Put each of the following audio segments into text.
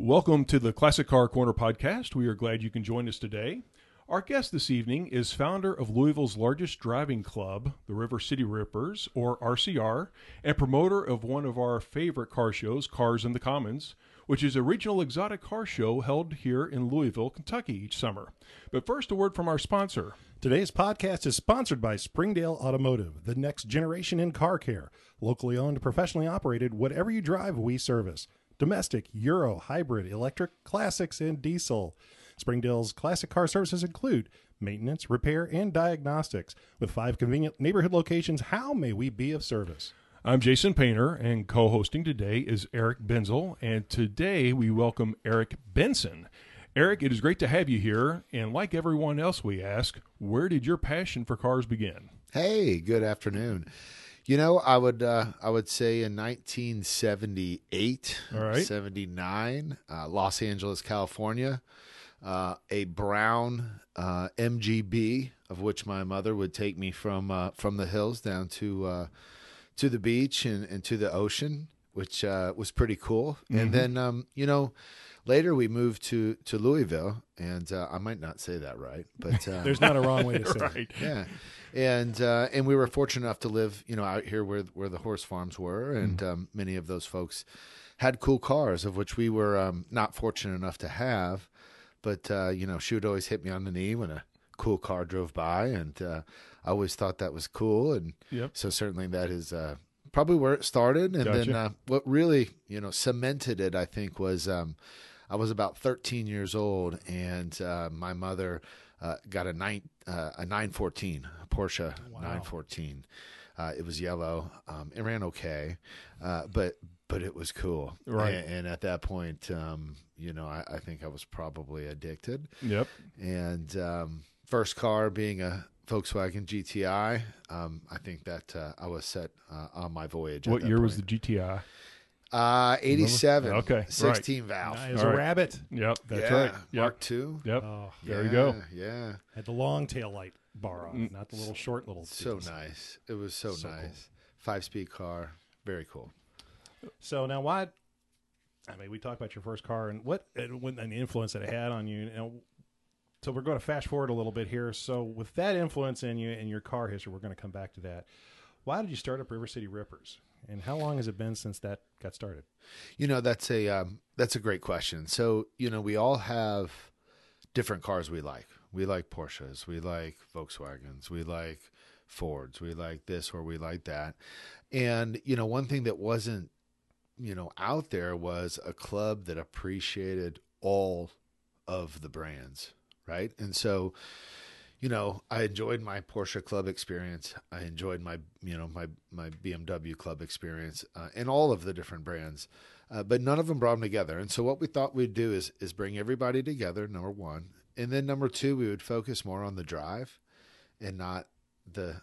Welcome to the Classic Car Corner podcast. We are glad you can join us today. Our guest this evening is founder of Louisville's largest driving club, the River City Rippers, or RCR, and promoter of one of our favorite car shows, Cars in the Commons, which is a regional exotic car show held here in Louisville, Kentucky each summer. But first, a word from our sponsor. Today's podcast is sponsored by Springdale Automotive, the next generation in car care. Locally owned, professionally operated, whatever you drive, we service. Domestic, Euro, hybrid, electric, classics, and diesel. Springdale's classic car services include maintenance, repair, and diagnostics. With five convenient neighborhood locations, how may we be of service? I'm Jason Painter, and co hosting today is Eric Benzel. And today we welcome Eric Benson. Eric, it is great to have you here. And like everyone else, we ask, where did your passion for cars begin? Hey, good afternoon. You know, I would uh, I would say in 1978, All right. 79, uh, Los Angeles, California, uh, a brown uh, MGB, of which my mother would take me from uh, from the hills down to uh, to the beach and, and to the ocean, which uh, was pretty cool. And then, um, you know, later we moved to to Louisville, and uh, I might not say that right, but uh, There's not a wrong way to say it. Yeah, and uh, and we were fortunate enough to live, you know, out here where where the horse farms were, and um, many of those folks had cool cars, of which we were um, not fortunate enough to have. But uh, you know, she would always hit me on the knee when a cool car drove by, and uh, I always thought that was cool, and Yep. so certainly that is uh, probably where it started. And then uh, what really, you know, cemented it, I think, was um, I was about 13 years old, and uh, my mother uh, got a nine uh, a 914, a Porsche 914. Uh, it was yellow. Um, it ran okay, uh, but but it was cool. Right. And, and at that point, um, you know, I, I think I was probably addicted Yep. and um, first car being a Volkswagen GTI. Um, I think that uh, I was set uh, on my voyage. at What year was the. GTI? Uh, 87. Okay, right. 16 valve. I was All a right. rabbit. Yep. That's yeah. right. Yep. Mark II. Yep. Oh, There yeah, you go. Yeah. had the long tail light bar on, it, not the little short little. So seats. nice. It was so, So cool. nice. Five speed car. Very cool. So now, why? I mean, we talked about your first car and what and, when, and the influence that it had on you. you know, so we're going to fast forward a little bit here. So with that influence in you and your car history, we're going to come back to that. Why did you start up River City Rippers? And how long has it been since that got started? You know, that's a um, that's a great question. So, you know, we all have different cars we like. We like Porsches, we like Volkswagens, we like Fords, we like this or we like that. And, you know, one thing that wasn't, you know, out there was a club that appreciated all of the brands, right? And so, you know, I enjoyed my Porsche club experience. I enjoyed my, you know, my my BMW club experience, uh, and all of the different brands, uh, but none of them brought them together. And so, what we thought we'd do is is bring everybody together. Number one, and then number two, we would focus more on the drive, and not the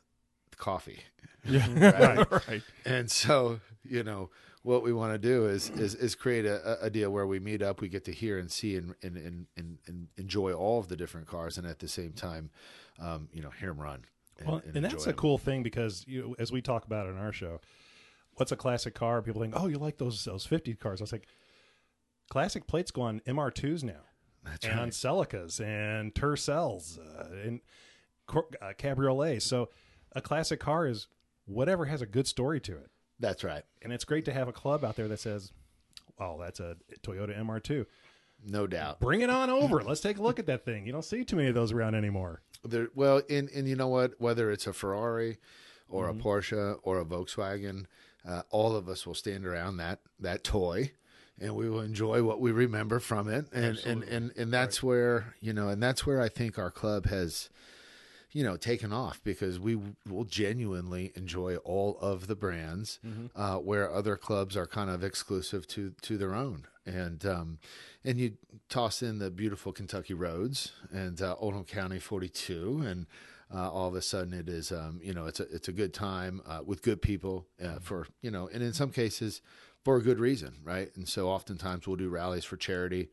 coffee. Yeah. right. right. And so, you know, what we want to do is is, is create a, a deal where we meet up, we get to hear and see and and, and, and, enjoy all of the different cars, and at the same time, um, you know, hear them run. And, Well, and, that's enjoy a cool thing because you, as we talk about in our show, what's a classic car? People think, oh, you like those those fifty cars. I was like, classic plates go on MR2s now, That's and right. on Celicas and Tercels uh, and uh, cabriolets. So a classic car is whatever has a good story to it, That's right. and it's great to have a club out there that says, "Oh, that's a Toyota MR2. No doubt. Bring it on over. Let's take a look at that thing." You don't see too many of those around anymore. There, well, and and you know what? Whether it's a Ferrari or Mm-hmm. a Porsche or a Volkswagen, uh, all of us will stand around that that toy, and we will enjoy what we remember from it. And and and and that's where you know, and that's where I think our club has, you know, taken off because we will genuinely enjoy all of the brands, uh, where other clubs are kind of exclusive to to their own. And um, and you toss in the beautiful Kentucky roads and uh, Oldham County 42, and uh, all of a sudden it is um, you know it's a it's a good time uh, with good people uh, for you know and in some cases for a good reason right? And so oftentimes we'll do rallies for charity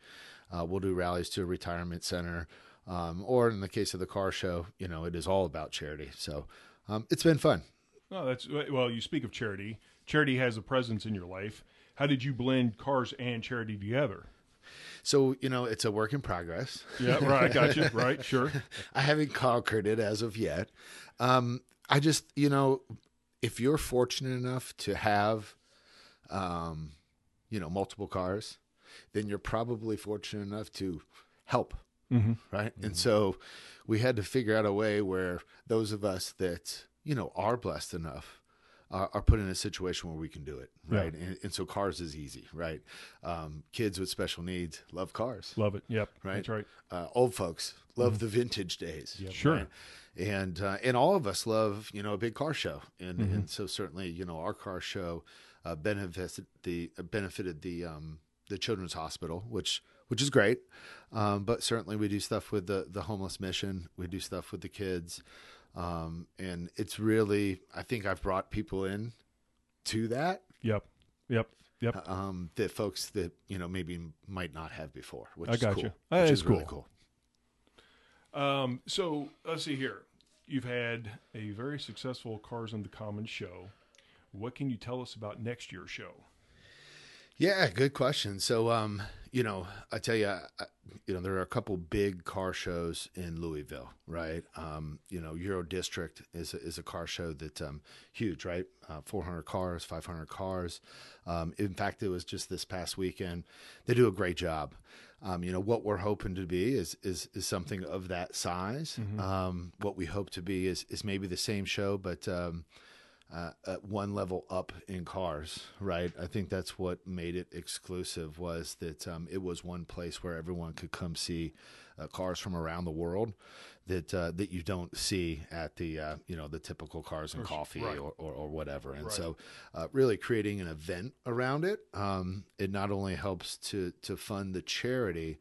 uh, we'll do rallies to a retirement center um, or in the case of the car show you know it is all about charity so um, it's been fun No, that's well. You speak of charity. Charity has a presence in your life. How did you blend cars and charity together? So you know, it's a work in progress. Yeah, right. I got you. Right, sure. I haven't conquered it as of yet. Um, I just, you know, if you're fortunate enough to have, um, you know, multiple cars, then you're probably fortunate enough to help, Mhm. right? And so we had to figure out a way where those of us that you know are blessed enough are, are put in a situation where we can do it, right? And, and so cars is easy, right? Um, kids with special needs love cars, Love it. Yep. Right. That's right. uh, old folks love the vintage days. Sure. right? And uh, and all of us love you know a big car show, and and so certainly you know our car show uh, benefited the uh, benefited the um, the children's hospital, which which is great. Um, but certainly we do stuff with the the homeless mission. We do stuff with the kids, um, and it's really I think I've brought people in to that Yep. Yep. Yep. um, that folks that you know maybe might not have before. Which I is got cool. you. That is is really cool. cool. Um, so let's see here. You've had a very successful Cars in the Common show. What can you tell us about next year's show? Yeah, good question. So, um, you know, I tell you, I, you know, there are a couple big car shows in Louisville, right? Um, you know, Euro District is a, is a car show that um, huge, right? Uh, 400 cars, 500 cars. Um, in fact, it was just this past weekend. They do a great job. Um, you know, what we're hoping to be is is is something of that size. Um, what we hope to be is is maybe the same show, but um, uh, at one level up in cars, right? I think that's what made it exclusive was that um, it was one place where everyone could come see uh, cars from around the world that uh, that you don't see at the uh, you know the typical cars and coffee right. or, or, or whatever. And Right. so, uh, really creating an event around it, um, it not only helps to to fund the charity,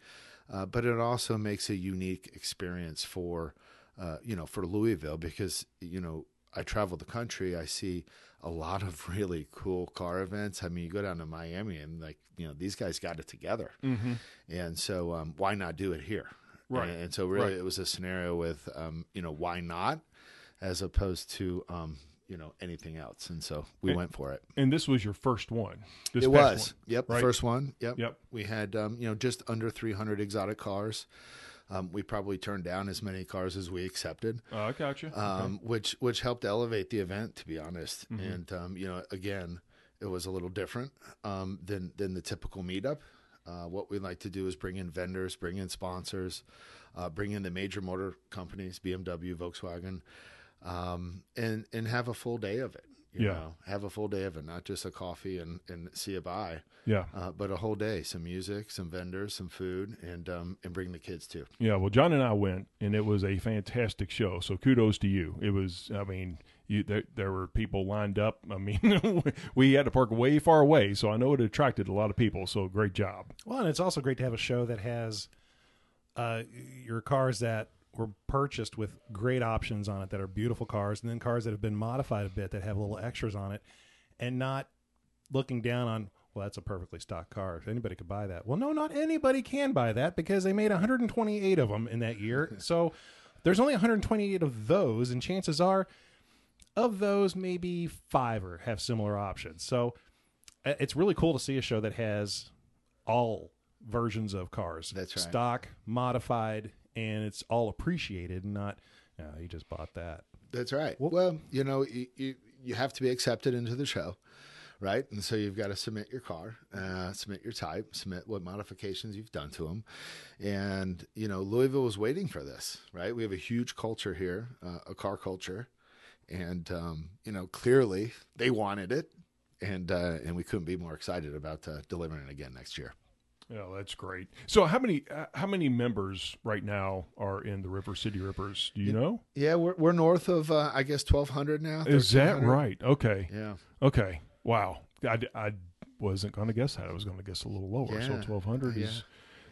uh, but it also makes a unique experience for uh, you know for Louisville because you know I travel the country, I see a lot of really cool car events. I mean, you go down to Miami and like you know these guys got it together, Mm-hmm. and so um, why not do it here? Right. And, and so really, Right. it was a scenario with um, you know why not, as opposed to um, you know anything else, and so we And- went for it. And this was your first one. This It was. one. Yep. right? First one. Yep. Yep. We had, um, you know, just under 300 exotic cars. Um, we probably turned down as many cars as we accepted, Uh, I got you. um, which which helped elevate the event, to be honest. Mm-hmm. And um, you know, again, it was a little different um, than than the typical meetup. Uh, what we like to do is bring in vendors, bring in sponsors, uh, bring in the major motor companies, BMW, Volkswagen, um, and and have a full day of it. You Yeah. know, have a full day of it, not just a coffee and and see a buy yeah. uh, but a whole day, some music, some vendors, some food, and um, and bring the kids too. Yeah, well, John and I went, and it was a fantastic show. So kudos to you. It was, I mean, you there, there were people lined up. I mean, we had to park way far away, so I know it attracted a lot of people. So great job. Well, and it's also great to have a show that has uh, your cars that were purchased with great options on it that are beautiful cars, and then cars that have been modified a bit that have little extras on it, and not looking down on. Well, that's a perfectly stock car. If anybody could buy that. Well, no, not anybody can buy that because they made 128 of them in that year. so there's only 128 of those, and chances are, of those, maybe five or have similar options. So uh, it's really cool to see a show that has all versions of cars. That's right. Stock, modified, and it's all appreciated and not, "Oh, you just bought that. That's right. Well, you know, you, you you have to be accepted into the show, right? And so you've got to submit your car, uh, submit your type, submit what modifications you've done to them, and you know, Louisville was waiting for this, right? We have a huge culture here, uh, a car culture, and um, you know, clearly they wanted it, and uh, and we couldn't be more excited about uh, delivering it again next year. Yeah, that's great. So how many uh, how many members right now are in the River City Rippers? Do you know? Yeah, we're we're north of uh, I guess twelve hundred now. Is that right? Okay. Yeah. Okay. Wow. I, I wasn't going to guess that. I was going to guess a little lower. So Yeah. 1200 Yeah. is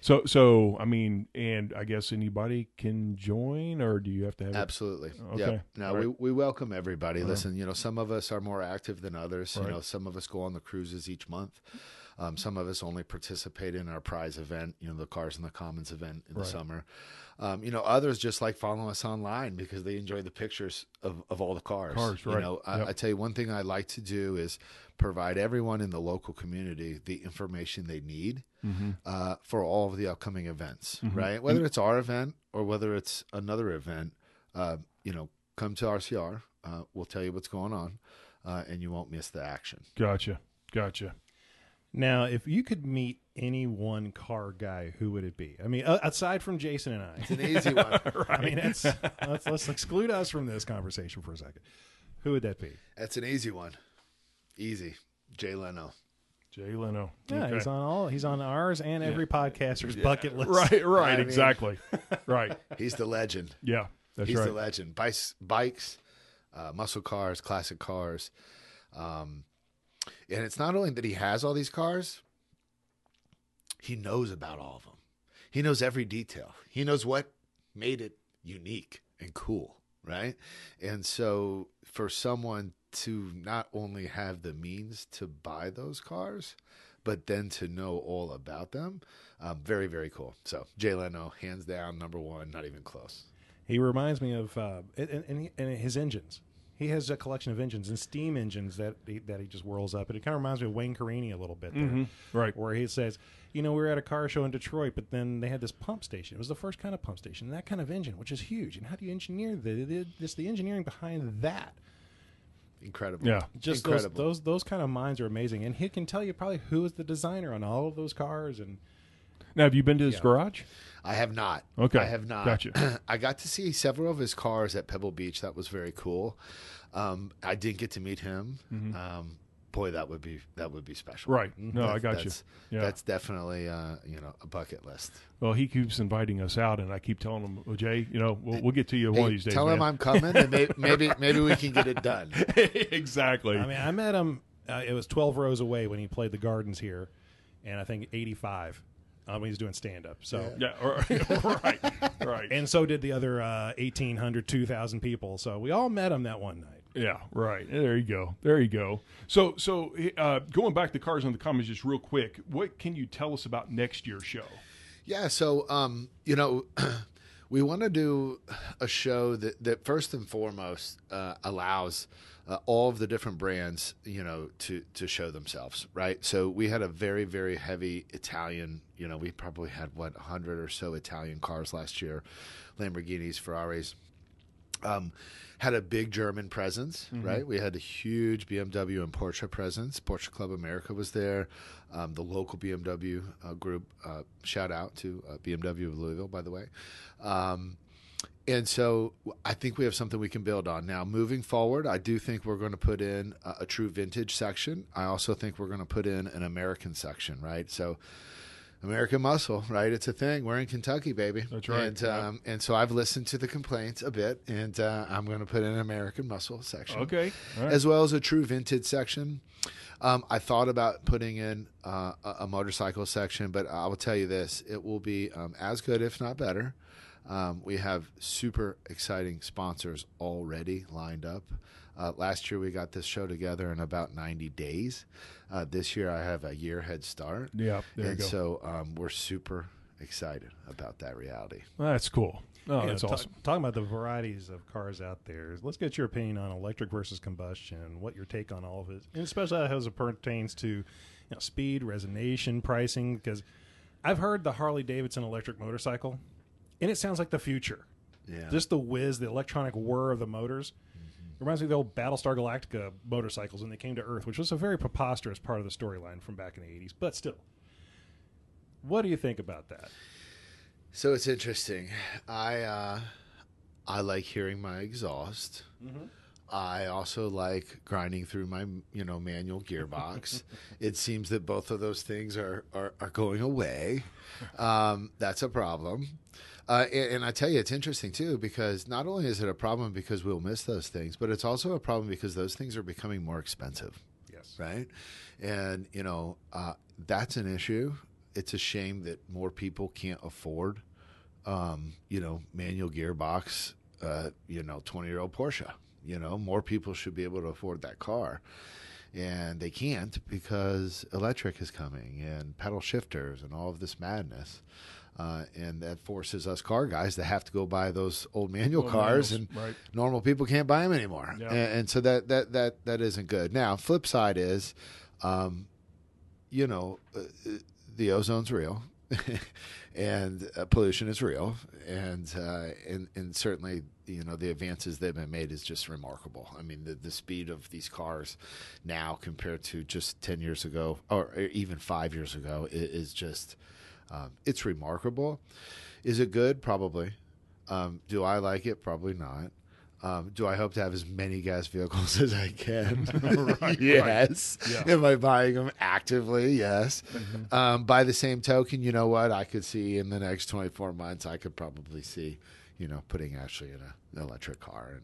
So so I mean and I guess anybody can join or do you have to have a- Absolutely. Okay. Yep. No, All we, we welcome everybody. Listen, you know, some of us are more active than others. Right. You know, some of us go on the cruises each month. Um, some of us only participate in our prize event, you know, the Cars in the Commons event in the summer. Um, you know, others just like following us online because they enjoy the pictures of, of all the cars. Cars, right. You know, I, Yep. I tell you one thing I like to do is provide everyone in the local community the information they need Mm-hmm. uh, for all of the upcoming events, right? Whether it's our event or whether it's another event, uh, you know, come to RCR. Uh, we'll tell you what's going on, uh, and you won't miss the action. Gotcha. Gotcha. Now, if you could meet any one car guy, who would it be? I mean, uh, aside from Jason and I, It's an easy one. I mean, it's, let's let's exclude us from this conversation for a second. Who would that be? That's an easy one. Easy. Jay Leno. Jay Leno. Yeah, Okay. he's on all. He's on ours and every podcaster's bucket list. Right, right, I mean- exactly. right. He's the legend. Yeah, that's He's right. the legend. Bikes, bikes, uh, muscle cars, classic cars. Um, and it's not only that he has all these cars, he knows about all of them. He knows every detail. He knows what made it unique and cool, right? And so for someone to not only have the means to buy those cars, but then to know all about them, um, very, very cool. So Jay Leno, hands down, number one, not even close. He reminds me of uh, and, and, and his engines. He has a collection of engines and steam engines that he, that he just whirls up, and it kind of reminds me of Wayne Carini a little bit, there, Mm-hmm. Right. where he says, "You know, we were at a car show in Detroit, but then they had this pump station. It was the first kind of pump station, and that kind of engine, which is huge. And how do you engineer the, the this the engineering behind that? Incredible. Yeah. Just those, Incredible. those those kind of minds are amazing, and he can tell you probably who is the designer on all of those cars, and Now, have you been to his Yeah. garage? I have not. Okay. I have not. Gotcha. I got to see several of his cars at Pebble Beach. That was very cool. Um, I didn't get to meet him. Um, boy, that would be that would be special. Mm-hmm. Right. No, I That's- got you. that's- Yeah. That's definitely uh, you know a bucket list. Well, he keeps inviting us out, and I keep telling him, well, Jay, you know, we'll, we'll get to you one of these days. tell him. I'm coming, and may, maybe maybe we can get it done. exactly. I mean, I met him. Uh, it was twelve rows away when he played the Gardens here, and I think eighty five uh, when he was doing stand up. So. yeah. Right. right. And so did the other uh, 1,800, 2,000 people. So we all met him that one night. Yeah, right. There you go. There you go. So, so uh, going back to Cars on the Commons just real quick, what can you tell us about next year's show? Yeah, so um, you know, we want to do a show that that first and foremost uh, allows uh, all of the different brands, you know, to to show themselves, right? So we had a very very heavy Italian, you know, we probably had what 100 or so Italian cars last year, Lamborghinis, Ferraris. Um, had a big German presence, right? We had a huge BMW and Porsche presence. Porsche Club America was there. Um, the local BMW uh, group, uh, shout out to uh, BMW of Louisville, by the way. Um, and so I think we have something we can build on. Now, moving forward, I do think we're going to put in a, a true vintage section. I also think we're going to put in an American section, right? So, American muscle, right? It's a thing. We're in Kentucky, baby. That's right. And Yeah. um, and so I've listened to the complaints a bit, and uh, I'm going to put in an American muscle section, Okay. Right. as well as a true vintage section. Um, I thought about putting in uh, a, a motorcycle section, but I will tell you this: it will be um, as good, if not better. Um, we have super exciting sponsors already lined up. Uh, last year we got this show together in about 90 days. Uh, this year I have a year head start. Yeah, there you and go. so um, we're super excited about that reality. That's cool. Oh, You know, that's ta- awesome. talking about the varieties of cars out there, let's get your opinion on electric versus combustion, what your take on all of it, and especially as it pertains to you know, speed, resonation, pricing. Because I've heard the Harley Davidson electric motorcycle, and it sounds like the future. Yeah. Just the whiz, the electronic whir of the motors. Mm-hmm. Reminds me of the old Battlestar Galactica motorcycles when they came to Earth, which was a very preposterous part of the storyline from back in the 80s. But still, what do you think about that? So it's interesting. I uh, I like hearing my exhaust. I also like grinding through my you know manual gearbox. it seems that both of those things are are, are going away. Um, that's a problem. Uh, and, and I tell you, it's interesting too because not only is it a problem because we'll miss those things, but it's also a problem because those things are becoming more expensive Yes. right? And you know uh, that's an issue. It's a shame that more people can't afford, um, you know, manual gearbox, uh, you know, twenty year old Porsche. You know, more people should be able to afford that car. and they can't because electric is coming and pedal shifters and all of this madness. Uh, and that forces us car guys to have to go buy those old manual Old cars, manuals, and right. normal people can't buy them anymore. Yeah. And, and so that that that that isn't good. Now, flip side is, um, you know, uh, the ozone's real, and uh, pollution is real, and uh, and and certainly you know the advances that have been made is just remarkable. I mean, the the speed of these cars now compared to just ten years ago or even five years ago is just um, it's remarkable. Is it good? Probably. Um, do I like it? Probably not. Um, do I hope to have as many gas vehicles as I can? yes. Yeah. Am I buying them actively? Yes. Um, by the same token, you know what? I could see in the next 24 months, I could probably see, you know, putting Ashley in a, an electric car and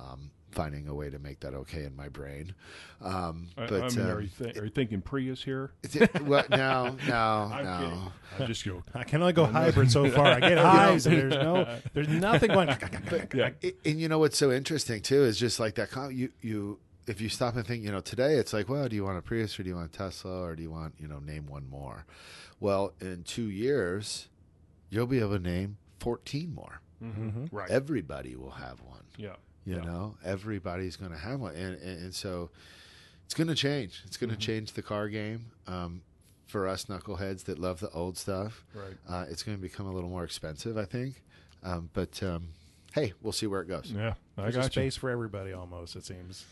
um, finding a way to make that okay in my brain. Um, but I mean, um, are, you th- are you thinking Prius here? is it- well, no, no, I'm no. kidding. I'm just joking. I can only go hybrid so far. I get highs, and there's no, there's nothing going. Yeah. I- And you know what's so interesting too is just like that. Com- you you if you stop and think, you know, today it's like, well, do you want a Prius or do you want a Tesla or do you want you know name one more? Well, in two years, you'll be able to name fourteen more. Mm-hmm. Right. Everybody will have one. yeah. You Yeah. know, everybody's going to have one, and, and and so it's going to change. It's going to change the car game. Um, for us knuckleheads that love the old stuff, Right. uh, it's going to become a little more expensive, I think. Um, but um, hey, we'll see where it goes. Yeah. I There's a got you. space for everybody almost, it seems.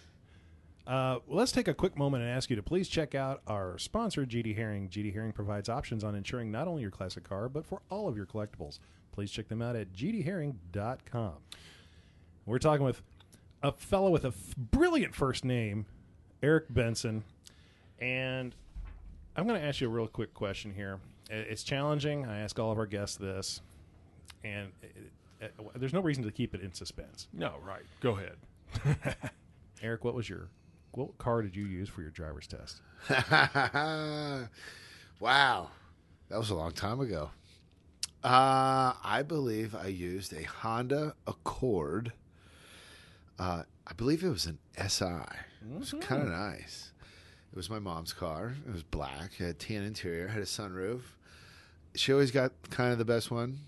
Uh, well, let's take a quick moment and ask you to please check out our sponsor, GD Herring. GD Herring provides options on insuring not only your classic car, but for all of your collectibles. Please check them out at gdherring.com. We're talking with a fellow with a f- brilliant first name, Eric Benson. And I'm going to ask you a real quick question here. It's challenging. I ask all of our guests this. And uh, uh, there's no reason to keep it in suspense. No, right. Go ahead. Eric, what was your what car did you use for your driver's test? wow, that was a long time ago. Uh, I believe I used a Honda Accord. Uh, I believe it was an SI. It was kind of nice. It was my mom's car. It was black. It had tan interior. Had a sunroof. She always got kind of the best one,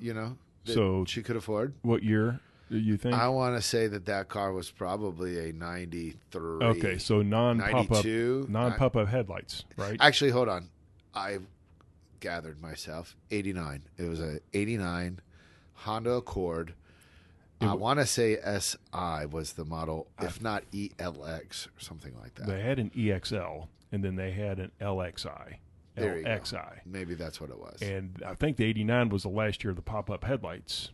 you know, that So- she could afford. What year do you think? I want to say that that car was probably a '93. okay, so non pop up, non pop up headlights, right? Actually, hold on. I gathered myself. 89. It was a 89 Honda Accord. I want to say SI was the model, if not ELX or something like that. They had an EXL, and then they had an LXI, There you go. LXI, Maybe that's what it was. and I think the '89 was the last year of the pop up headlights.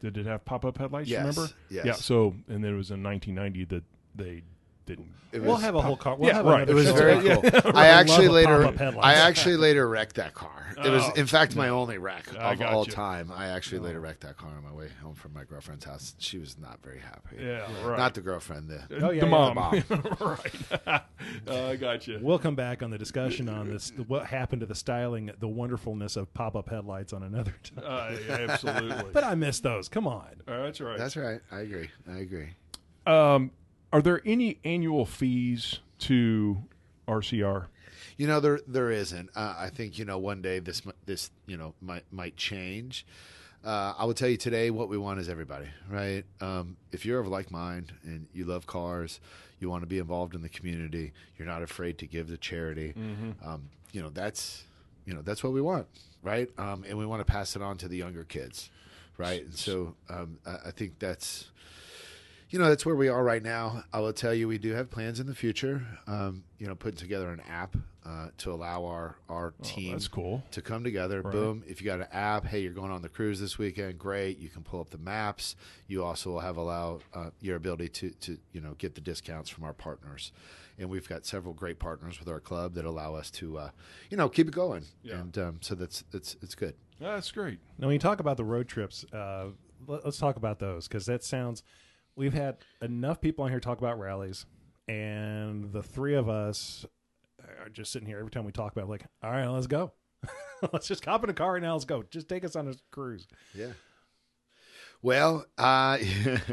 Did it have pop up headlights? Yes, Remember? yes. Yeah. So, and then it was in 1990 that they didn't. It We'll was- have a whole car. We'll Yeah, have right. It was show. very Yeah. cool. I actually a later, pop-up. I actually later wrecked that car. It was, Oh, in fact, my only wreck of all you. time. I actually later wrecked that car on my way home from my girlfriend's house. She was not very happy. Yeah, right. Not the girlfriend. The Oh, yeah, the yeah, mom. the right. uh, I got you. We'll come back on the discussion on this. What happened to the styling, the wonderfulness of pop-up headlights on another time. Uh, absolutely. But I miss those. Come on. Uh, that's right. That's right. I agree. I agree. Um, are there any annual fees to RCR? You know, there there isn't. Uh, I think you know one day this this you know might might change. Uh, I will tell you today what we want is everybody, right? Um, if you're of like mind and you love cars, you want to be involved in the community, you're not afraid to give to charity. Um, you know that's you know that's what we want, right? Um, and we want to pass it on to the younger kids, right? And so um, I, I think that's you know that's where we are right now. I will tell you, we do have plans in the future. Um, you know, putting together an app uh, to allow our our team Oh, that's cool. to come together. Right. Boom! If you got an app, hey, you're going on the cruise this weekend. Great! You can pull up the maps. You also will have allow uh, your ability to to you know get the discounts from our partners. And we've got several great partners with our club that allow us to, uh, you know, keep it going. Yeah. And um, so that's it's it's good. That's great. Now, when you talk about the road trips, uh, let, us talk about those because that sounds. We've had enough people on here talk about rallies, and the three of us are just sitting here every time we talk about it, like, all right, let's go. let's just hop in a car right now. Let's go. Just take us on a cruise. Yeah. Well, uh,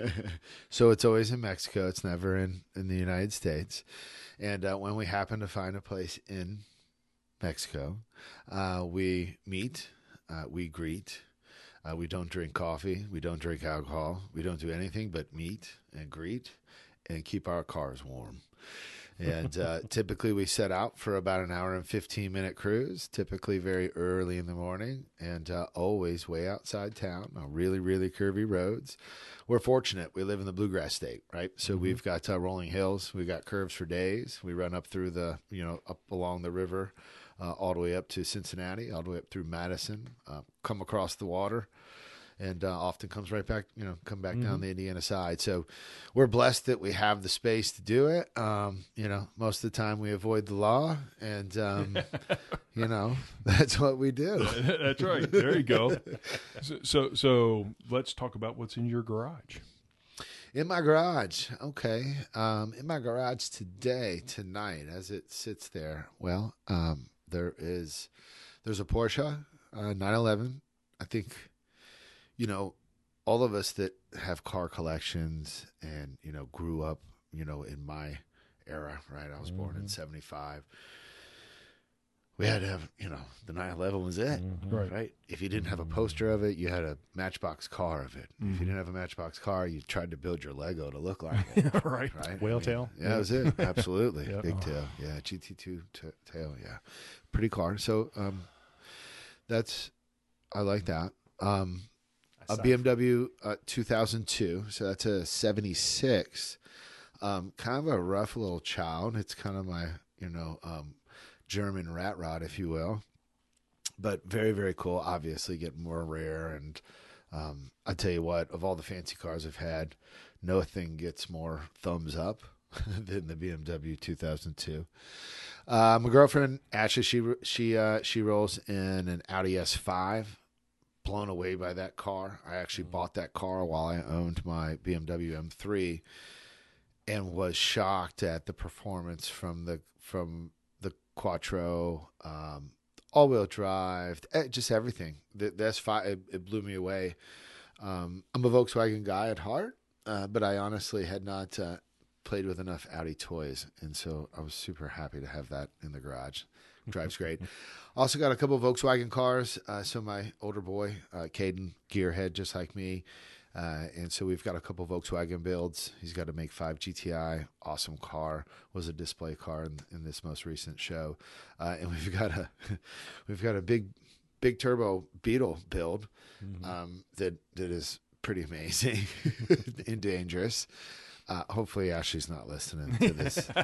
so it's always in Mexico. It's never in, in the United States. And uh, when we happen to find a place in Mexico, uh, we meet, uh, we greet. Uh, we don't drink coffee. We don't drink alcohol. We don't do anything but meet and greet and keep our cars warm. And uh, typically we set out for about an hour and 15 minute cruise, typically very early in the morning and uh, always way outside town on really, really curvy roads. We're fortunate. We live in the bluegrass state, right? So we've got uh, rolling hills. We've got curves for days. We run up through the, you know, up along the river. Uh, all the way up to Cincinnati, all the way up through Madison, uh, come across the water, and uh, often comes right back, you know, come back down the Indiana side. So we're blessed that we have the space to do it. Um, you know, most of the time we avoid the law, and um, you know that's what we do. That's right. There you go. So, so, so let's talk about what's in your garage. In my garage, okay. Um, in my garage today, tonight, as it sits there, well, um, there is, there's a Porsche uh, 911. I think, you know, all of us that have car collections and you know grew up, you know, in my era, right? I was born in mm-hmm. '75. We had to have, you know, the 911 was it, mm-hmm. Right. right? If you didn't have a mm-hmm. poster of it, you had a Matchbox car of it. If you didn't have a Matchbox car, you tried to build your Lego to look like it, right. right? Whale I mean, tail? Yeah, that was it. Absolutely. Yeah. Big oh. tail. Yeah, GT2 t- tail. Yeah. Pretty car. So, um, that's, I like that. Um, a BMW uh, 2002. So that's a 76. Um, kind of a rough little child. It's kind of my, you know, um, German rat rod, if you will. But very, very cool. Obviously, get more rare. And um, I tell you what, of all the fancy cars I've had, no thing gets more thumbs up than the BMW 2002. Uh, my girlfriend Ashley, she she uh, she rolls in an Audi S5 blown away by that car. I actually bought that car while I owned my BMW M3 and was shocked at the performance from the from the Quattro, um, all-wheel drive, eh, just everything. The, the S5 it, it blew me away. Um, I'm a Volkswagen guy at heart, uh, but I honestly had not uh, played with enough Audi toys, and so I was super happy to have that in the garage. Drives great. Also got a couple of Volkswagen cars. Uh, so my older boy, uh, Caden, gearhead, just like me. Uh, and so we've got a couple Volkswagen builds. He's got a Make 5 GTI, awesome car. Was a display car in, in this most recent show. Uh, and we've got a we've got a big big turbo Beetle build um, that that is pretty amazing and dangerous. Uh, hopefully Ashley's not listening to this.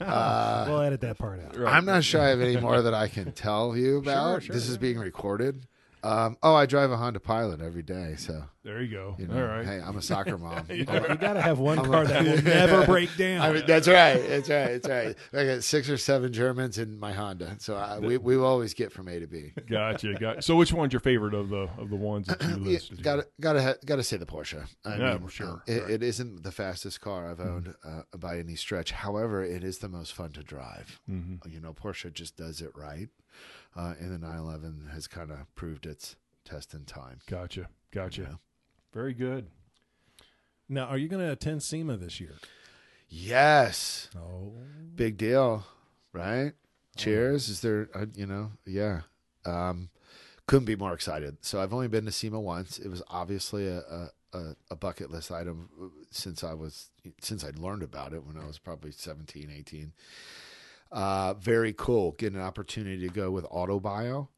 Uh, we'll edit that part out. I'm not sure I have any more that I can tell you about. sure, this is being recorded. Um, oh, I drive a Honda Pilot every day, so There you go. you know, All right. hey, I'm a soccer mom. You got to have one car that will never break down. I mean, that's right. That's right. That's right. I got six or seven Germans in my Honda, so I, we we always get from A to B. Gotcha. Got. So, which one's your favorite of the of the ones that you Yeah, listed? here? gotta gotta gotta say the Porsche. I Yeah, mean, sure, uh, it, right. it isn't the fastest car I've owned uh, by any stretch. However, it is the most fun to drive. Mm-hmm. You know, Porsche just does it right, uh, and the 911 has kind of proved its test in time. Gotcha. Gotcha. Yeah. Very good. Now, are you going to attend SEMA this year? Yes, Oh, big deal, right? Cheers. Is there, uh, you know, yeah. Um, couldn't be more excited. So I've only been to SEMA once. It was obviously a, a, a, a bucket list item since I was, since I'd learned about it when I was probably 17, 18. Uh, very cool. Get an opportunity to go with Autobio.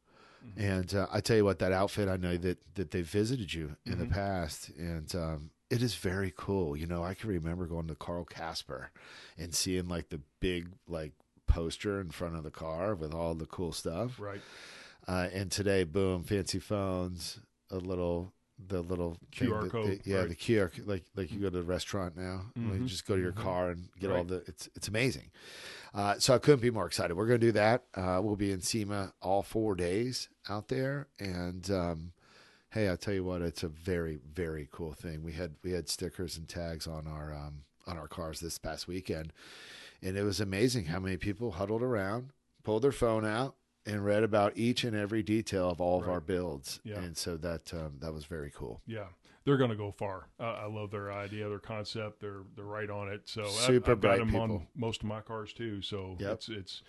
And uh, I tell you what, that outfit, I know that, that they visited you in the past. And, um, it is very cool. You know, I can remember going to Carl Casper and seeing like the big like poster in front of the car with all the cool stuff. Right. Uh, and today, boom, fancy phones, a little the little QR code, they- yeah, right. the QR like like you go to the restaurant now, like, you just go to your car and get all the. It's it's amazing. Uh, so I couldn't be more excited. We're going to do that. Uh, we'll be in SEMA all four days out there, and um, hey, I'll tell you what, it's a very very cool thing. We had we had stickers and tags on our um, on our cars this past weekend, and it was amazing how many people huddled around, pulled their phone out, and read about each and every detail of all of Right. our builds. Yeah. And so that um, that was very cool. Yeah, they're going to go far. Uh, I love their idea, their concept. They're they're right on it. So I've- Super I've, got bright them on most of my cars too. So Yep. it's it's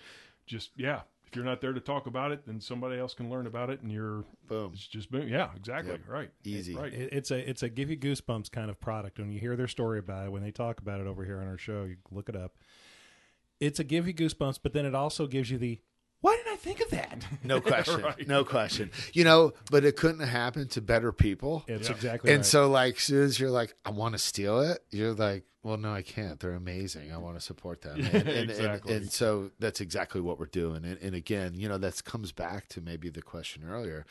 just yeah. If you're not there to talk about it, then somebody else can learn about it, and you're Boom. it's just boom. Yeah, exactly. Yep. Right. Easy. Right. It's a it's a give you goosebumps kind of product. When you hear their story about it, when they talk about it over here on our show, you look it up. It's a give you goosebumps, but then it also gives you the why didn't I think of that? No question. Right. No question. You know, but it couldn't have happened to better people. It's Yeah. exactly and right. so, like, as soon as you're like, I want to steal it, you're like, well, no, I can't. They're amazing. I want to support them. And, and, exactly. and, and so that's exactly what we're doing. And, and again, you know, that comes back to maybe the question earlier.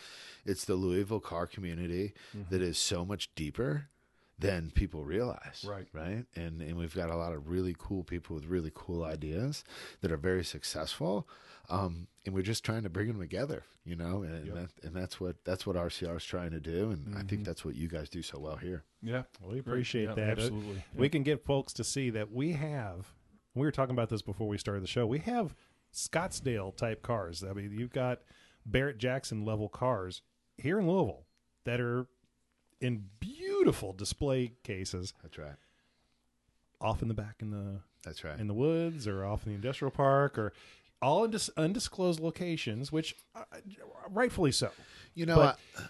It's the Louisville car community mm-hmm. that is so much deeper than people realize. Right. Right. And and we've got a lot of really cool people with really cool ideas that are very successful. Um, and we're just trying to bring them together, you know, and Yep. that, and that's what that's what RCR is trying to do, and I think that's what you guys do so well here. Yeah. we appreciate Yeah, that. Absolutely. We can get folks to see that we have. We were talking about this before we started the show. We have Scottsdale type cars. I mean, you've got Barrett Jackson level cars here in Louisville that are in beautiful display cases That's right. off in the back in the That's right. in the woods or off in the industrial park or all in dis- undisclosed locations, which uh, rightfully so. you know, but- I,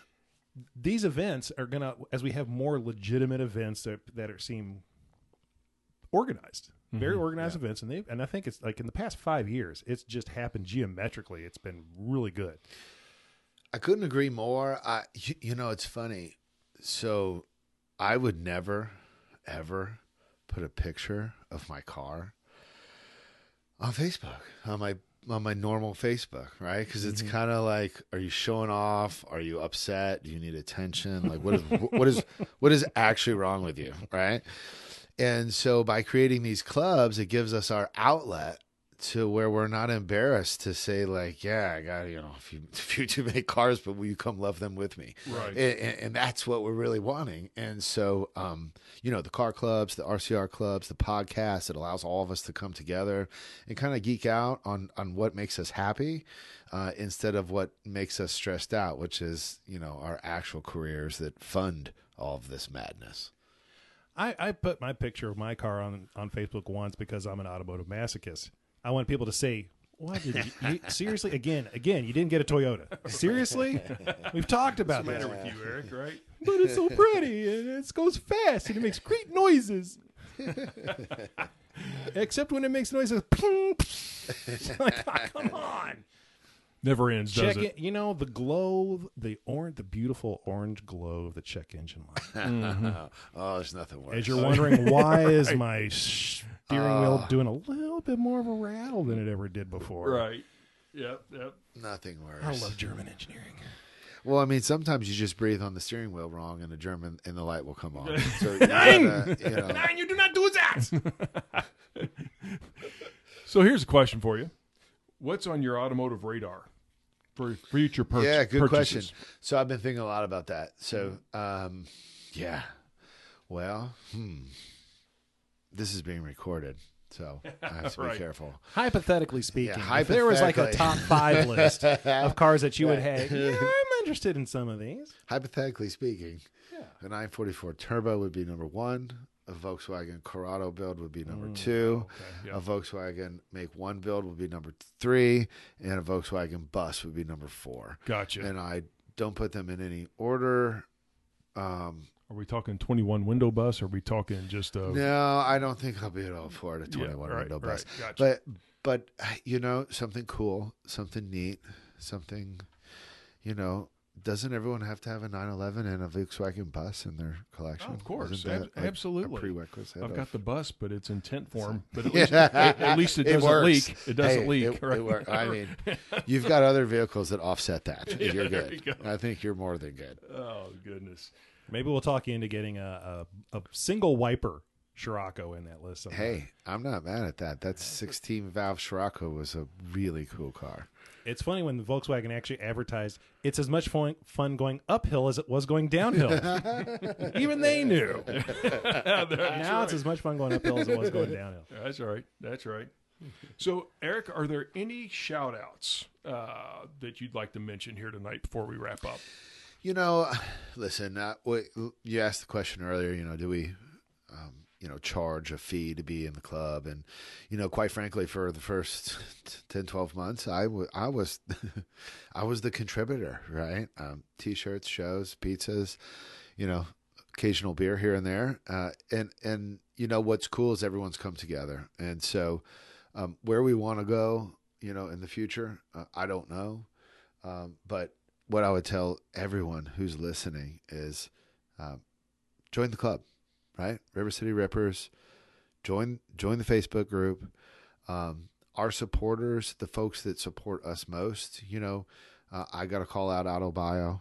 These events are gonna, as we have more legitimate events that that are seem organized, very organized events, and they and I think it's like in the past five years, it's just happened geometrically. It's been really good. I couldn't agree more. I, you, you know, it's funny. So, I would never, ever put a picture of my car on Facebook on my on my normal Facebook, right? Because it's mm-hmm. kind of like, are you showing off? Are you upset? Do you need attention? Like, what is what is what is actually wrong with you, right? And so, by creating these clubs, it gives us our outlet to where we're not embarrassed to say like, yeah, I got you know a few, a few too many cars, but will you come love them with me? Right. And, and, and that's what we're really wanting. And so, um, you know, the car clubs, the RCR clubs, the podcast, it allows all of us to come together and kind of geek out on on what makes us happy. Uh, instead of what makes us stressed out, which is, you know, our actual careers that fund all of this madness. I, I put my picture of my car on on Facebook once because I'm an automotive masochist. I want people to say, "What did you, you seriously again? Again, you didn't get a Toyota? Seriously? We've talked about What's the that, matter with you, Eric? Right? but it's so pretty and it goes fast and it makes great noises." Except when it makes noises, ping, like, oh, come on. Never ends, does it? it. You know the glow, the orange, the beautiful orange glow of the check engine light. oh, there's nothing worse. As you're wondering why is my steering wheel doing a little bit more of a rattle than it ever did before? Right. Yep. Yep. nothing worse. I love German engineering. Well, I mean, sometimes you just breathe on the steering wheel wrong, and the German and the light will come on. So you, gotta, you know, Nine, you do not do that. So here's a question for you: What's on your automotive radar for future pur- yeah, good purchases? question. So I've been thinking a lot about that. So, um, yeah, well, hmm, this is being recorded, so I have to Right. be careful. Hypothetically speaking, Yeah, if there was like a top five list of cars that you would Right. have, yeah, I'm interested in some of these. Hypothetically speaking, a 944 Turbo would be number one. A Volkswagen Corrado build would be number two. yeah. A Volkswagen Make One build would be number three, and a Volkswagen Bus would be number four. Gotcha. And I don't put them in any order. Um, Are we talking 21 window bus? Or are we talking just a? no, I don't think I'll be able to afford a Yeah, 21 right, window bus. right, gotcha. But but you know something cool, something neat, something you know. Doesn't everyone have to have a 911 and a Volkswagen bus in their collection? Oh, of course. Ab- like absolutely. prerequisite. I've of- got the bus, but it's in tent form. But at least, at, at least it doesn't works. leak. It doesn't Hey, leak. It, right? it I mean, you've got other vehicles that offset that. Yeah, you're good. you go. I think you're more than good. oh goodness. Maybe we'll talk you into getting a, a, a single wiper Scirocco in that list. sometime. Hey, I'm not mad at that. That 16 valve Scirocco was a really cool car. It's funny when the Volkswagen actually advertised it's as much fun, fun going uphill as it was going downhill. Even they knew. now it's as much fun going uphill as it was going downhill. That's right. That's right. So, Eric, are there any shout outs uh, that you'd like to mention here tonight before we wrap up? You know, listen, uh, you asked the question earlier, you know, do we, um, you know, charge a fee to be in the club? And, you know, quite frankly, for the first 10, 12 months, I, w- I was, I was the contributor, right? Um, t-shirts, shows, pizzas, you know, occasional beer here and there. Uh, and, and, you know, what's cool is everyone's come together. And so, um, where we want to go, you know, in the future, uh, I don't know. Um, but what I would tell everyone who's listening is um, join the club, right? River City Rippers. Join join the Facebook group. Um, our supporters, the folks that support us most, you know, uh, I got to call out AutoBio.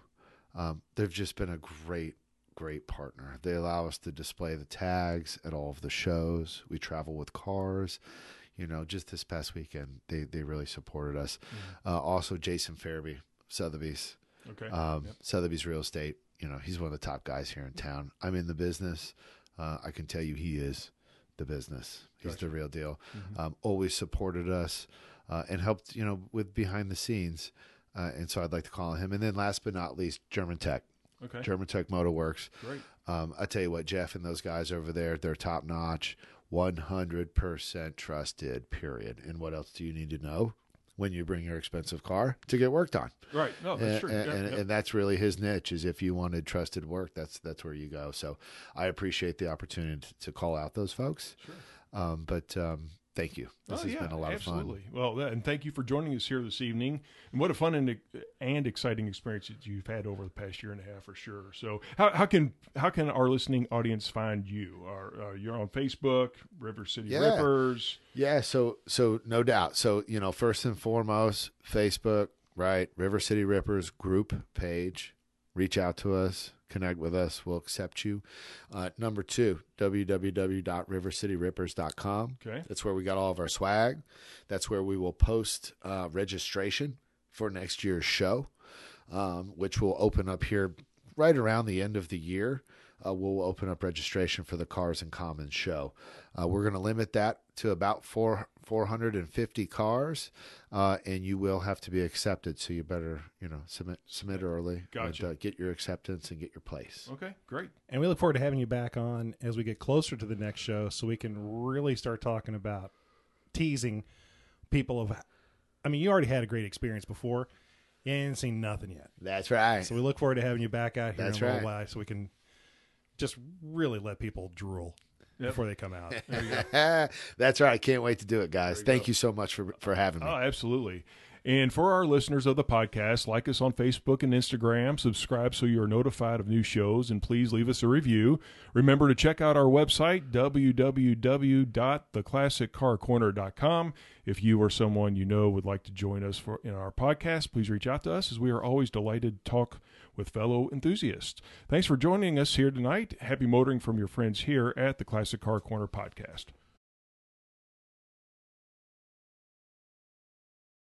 Um, they've just been a great, great partner. They allow us to display the tags at all of the shows. We travel with cars you know, just this past weekend, they they really supported us. Mm-hmm. Uh, also, Jason Fairby, Sotheby's, okay, um, yep. Sotheby's Real Estate. You know, he's one of the top guys here in town. I'm in the business. Uh, I can tell you, he is the business. He's gotcha. the real deal. Mm-hmm. Um, always supported us uh, and helped, you know, with behind the scenes. Uh, and so I'd like to call him. And then last but not least, German Tech. Okay. German Tech Motor Works. Great. Um, I tell you what, Jeff and those guys over there, they're top notch. 100% trusted, period. And what else do you need to know? When you bring your expensive car to get worked on. Right. No, that's and, true. And, and, and, that's really his niche is if you wanted trusted work, that's that's where you go. So I appreciate the opportunity to call out those folks. Sure. Um, but um, thank you. This oh, has yeah, been a lot absolutely. of fun. Well, and thank you for joining us here this evening. And what a fun and, and exciting experience that you've had over the past year and a half for sure. So, how, how can how can our listening audience find you? Are uh, you're on Facebook, River City yeah. Rippers? Yeah. So so no doubt. So you know, first and foremost, Facebook, right? River City Rippers group page. Reach out to us connect with us. We'll accept you. Uh, number two, www.rivercityrippers.com. Okay. That's where we got all of our swag. That's where we will post uh, registration for next year's show, um, which will open up here right around the end of the year. Uh, we'll open up registration for the Cars and Commons show. Uh, we're going to limit that to about four 450 cars, uh, and you will have to be accepted. So you better, you know, submit submit early. Gotcha. And, uh, get your acceptance and get your place. Okay, great. And we look forward to having you back on as we get closer to the next show, so we can really start talking about teasing people of. I mean, you already had a great experience before. You ain't seen nothing yet. That's right. So we look forward to having you back out here That's in a right. while, so we can just really let people drool yep. before they come out. That's right. I can't wait to do it, guys. Thank go. you so much for for having me. Oh, absolutely. And for our listeners of the podcast, like us on Facebook and Instagram, subscribe so you're notified of new shows, and please leave us a review. Remember to check out our website, www.theclassiccarcorner.com. If you or someone you know would like to join us for in our podcast, please reach out to us as we are always delighted to talk with fellow enthusiasts. Thanks for joining us here tonight. Happy motoring from your friends here at the Classic Car Corner podcast.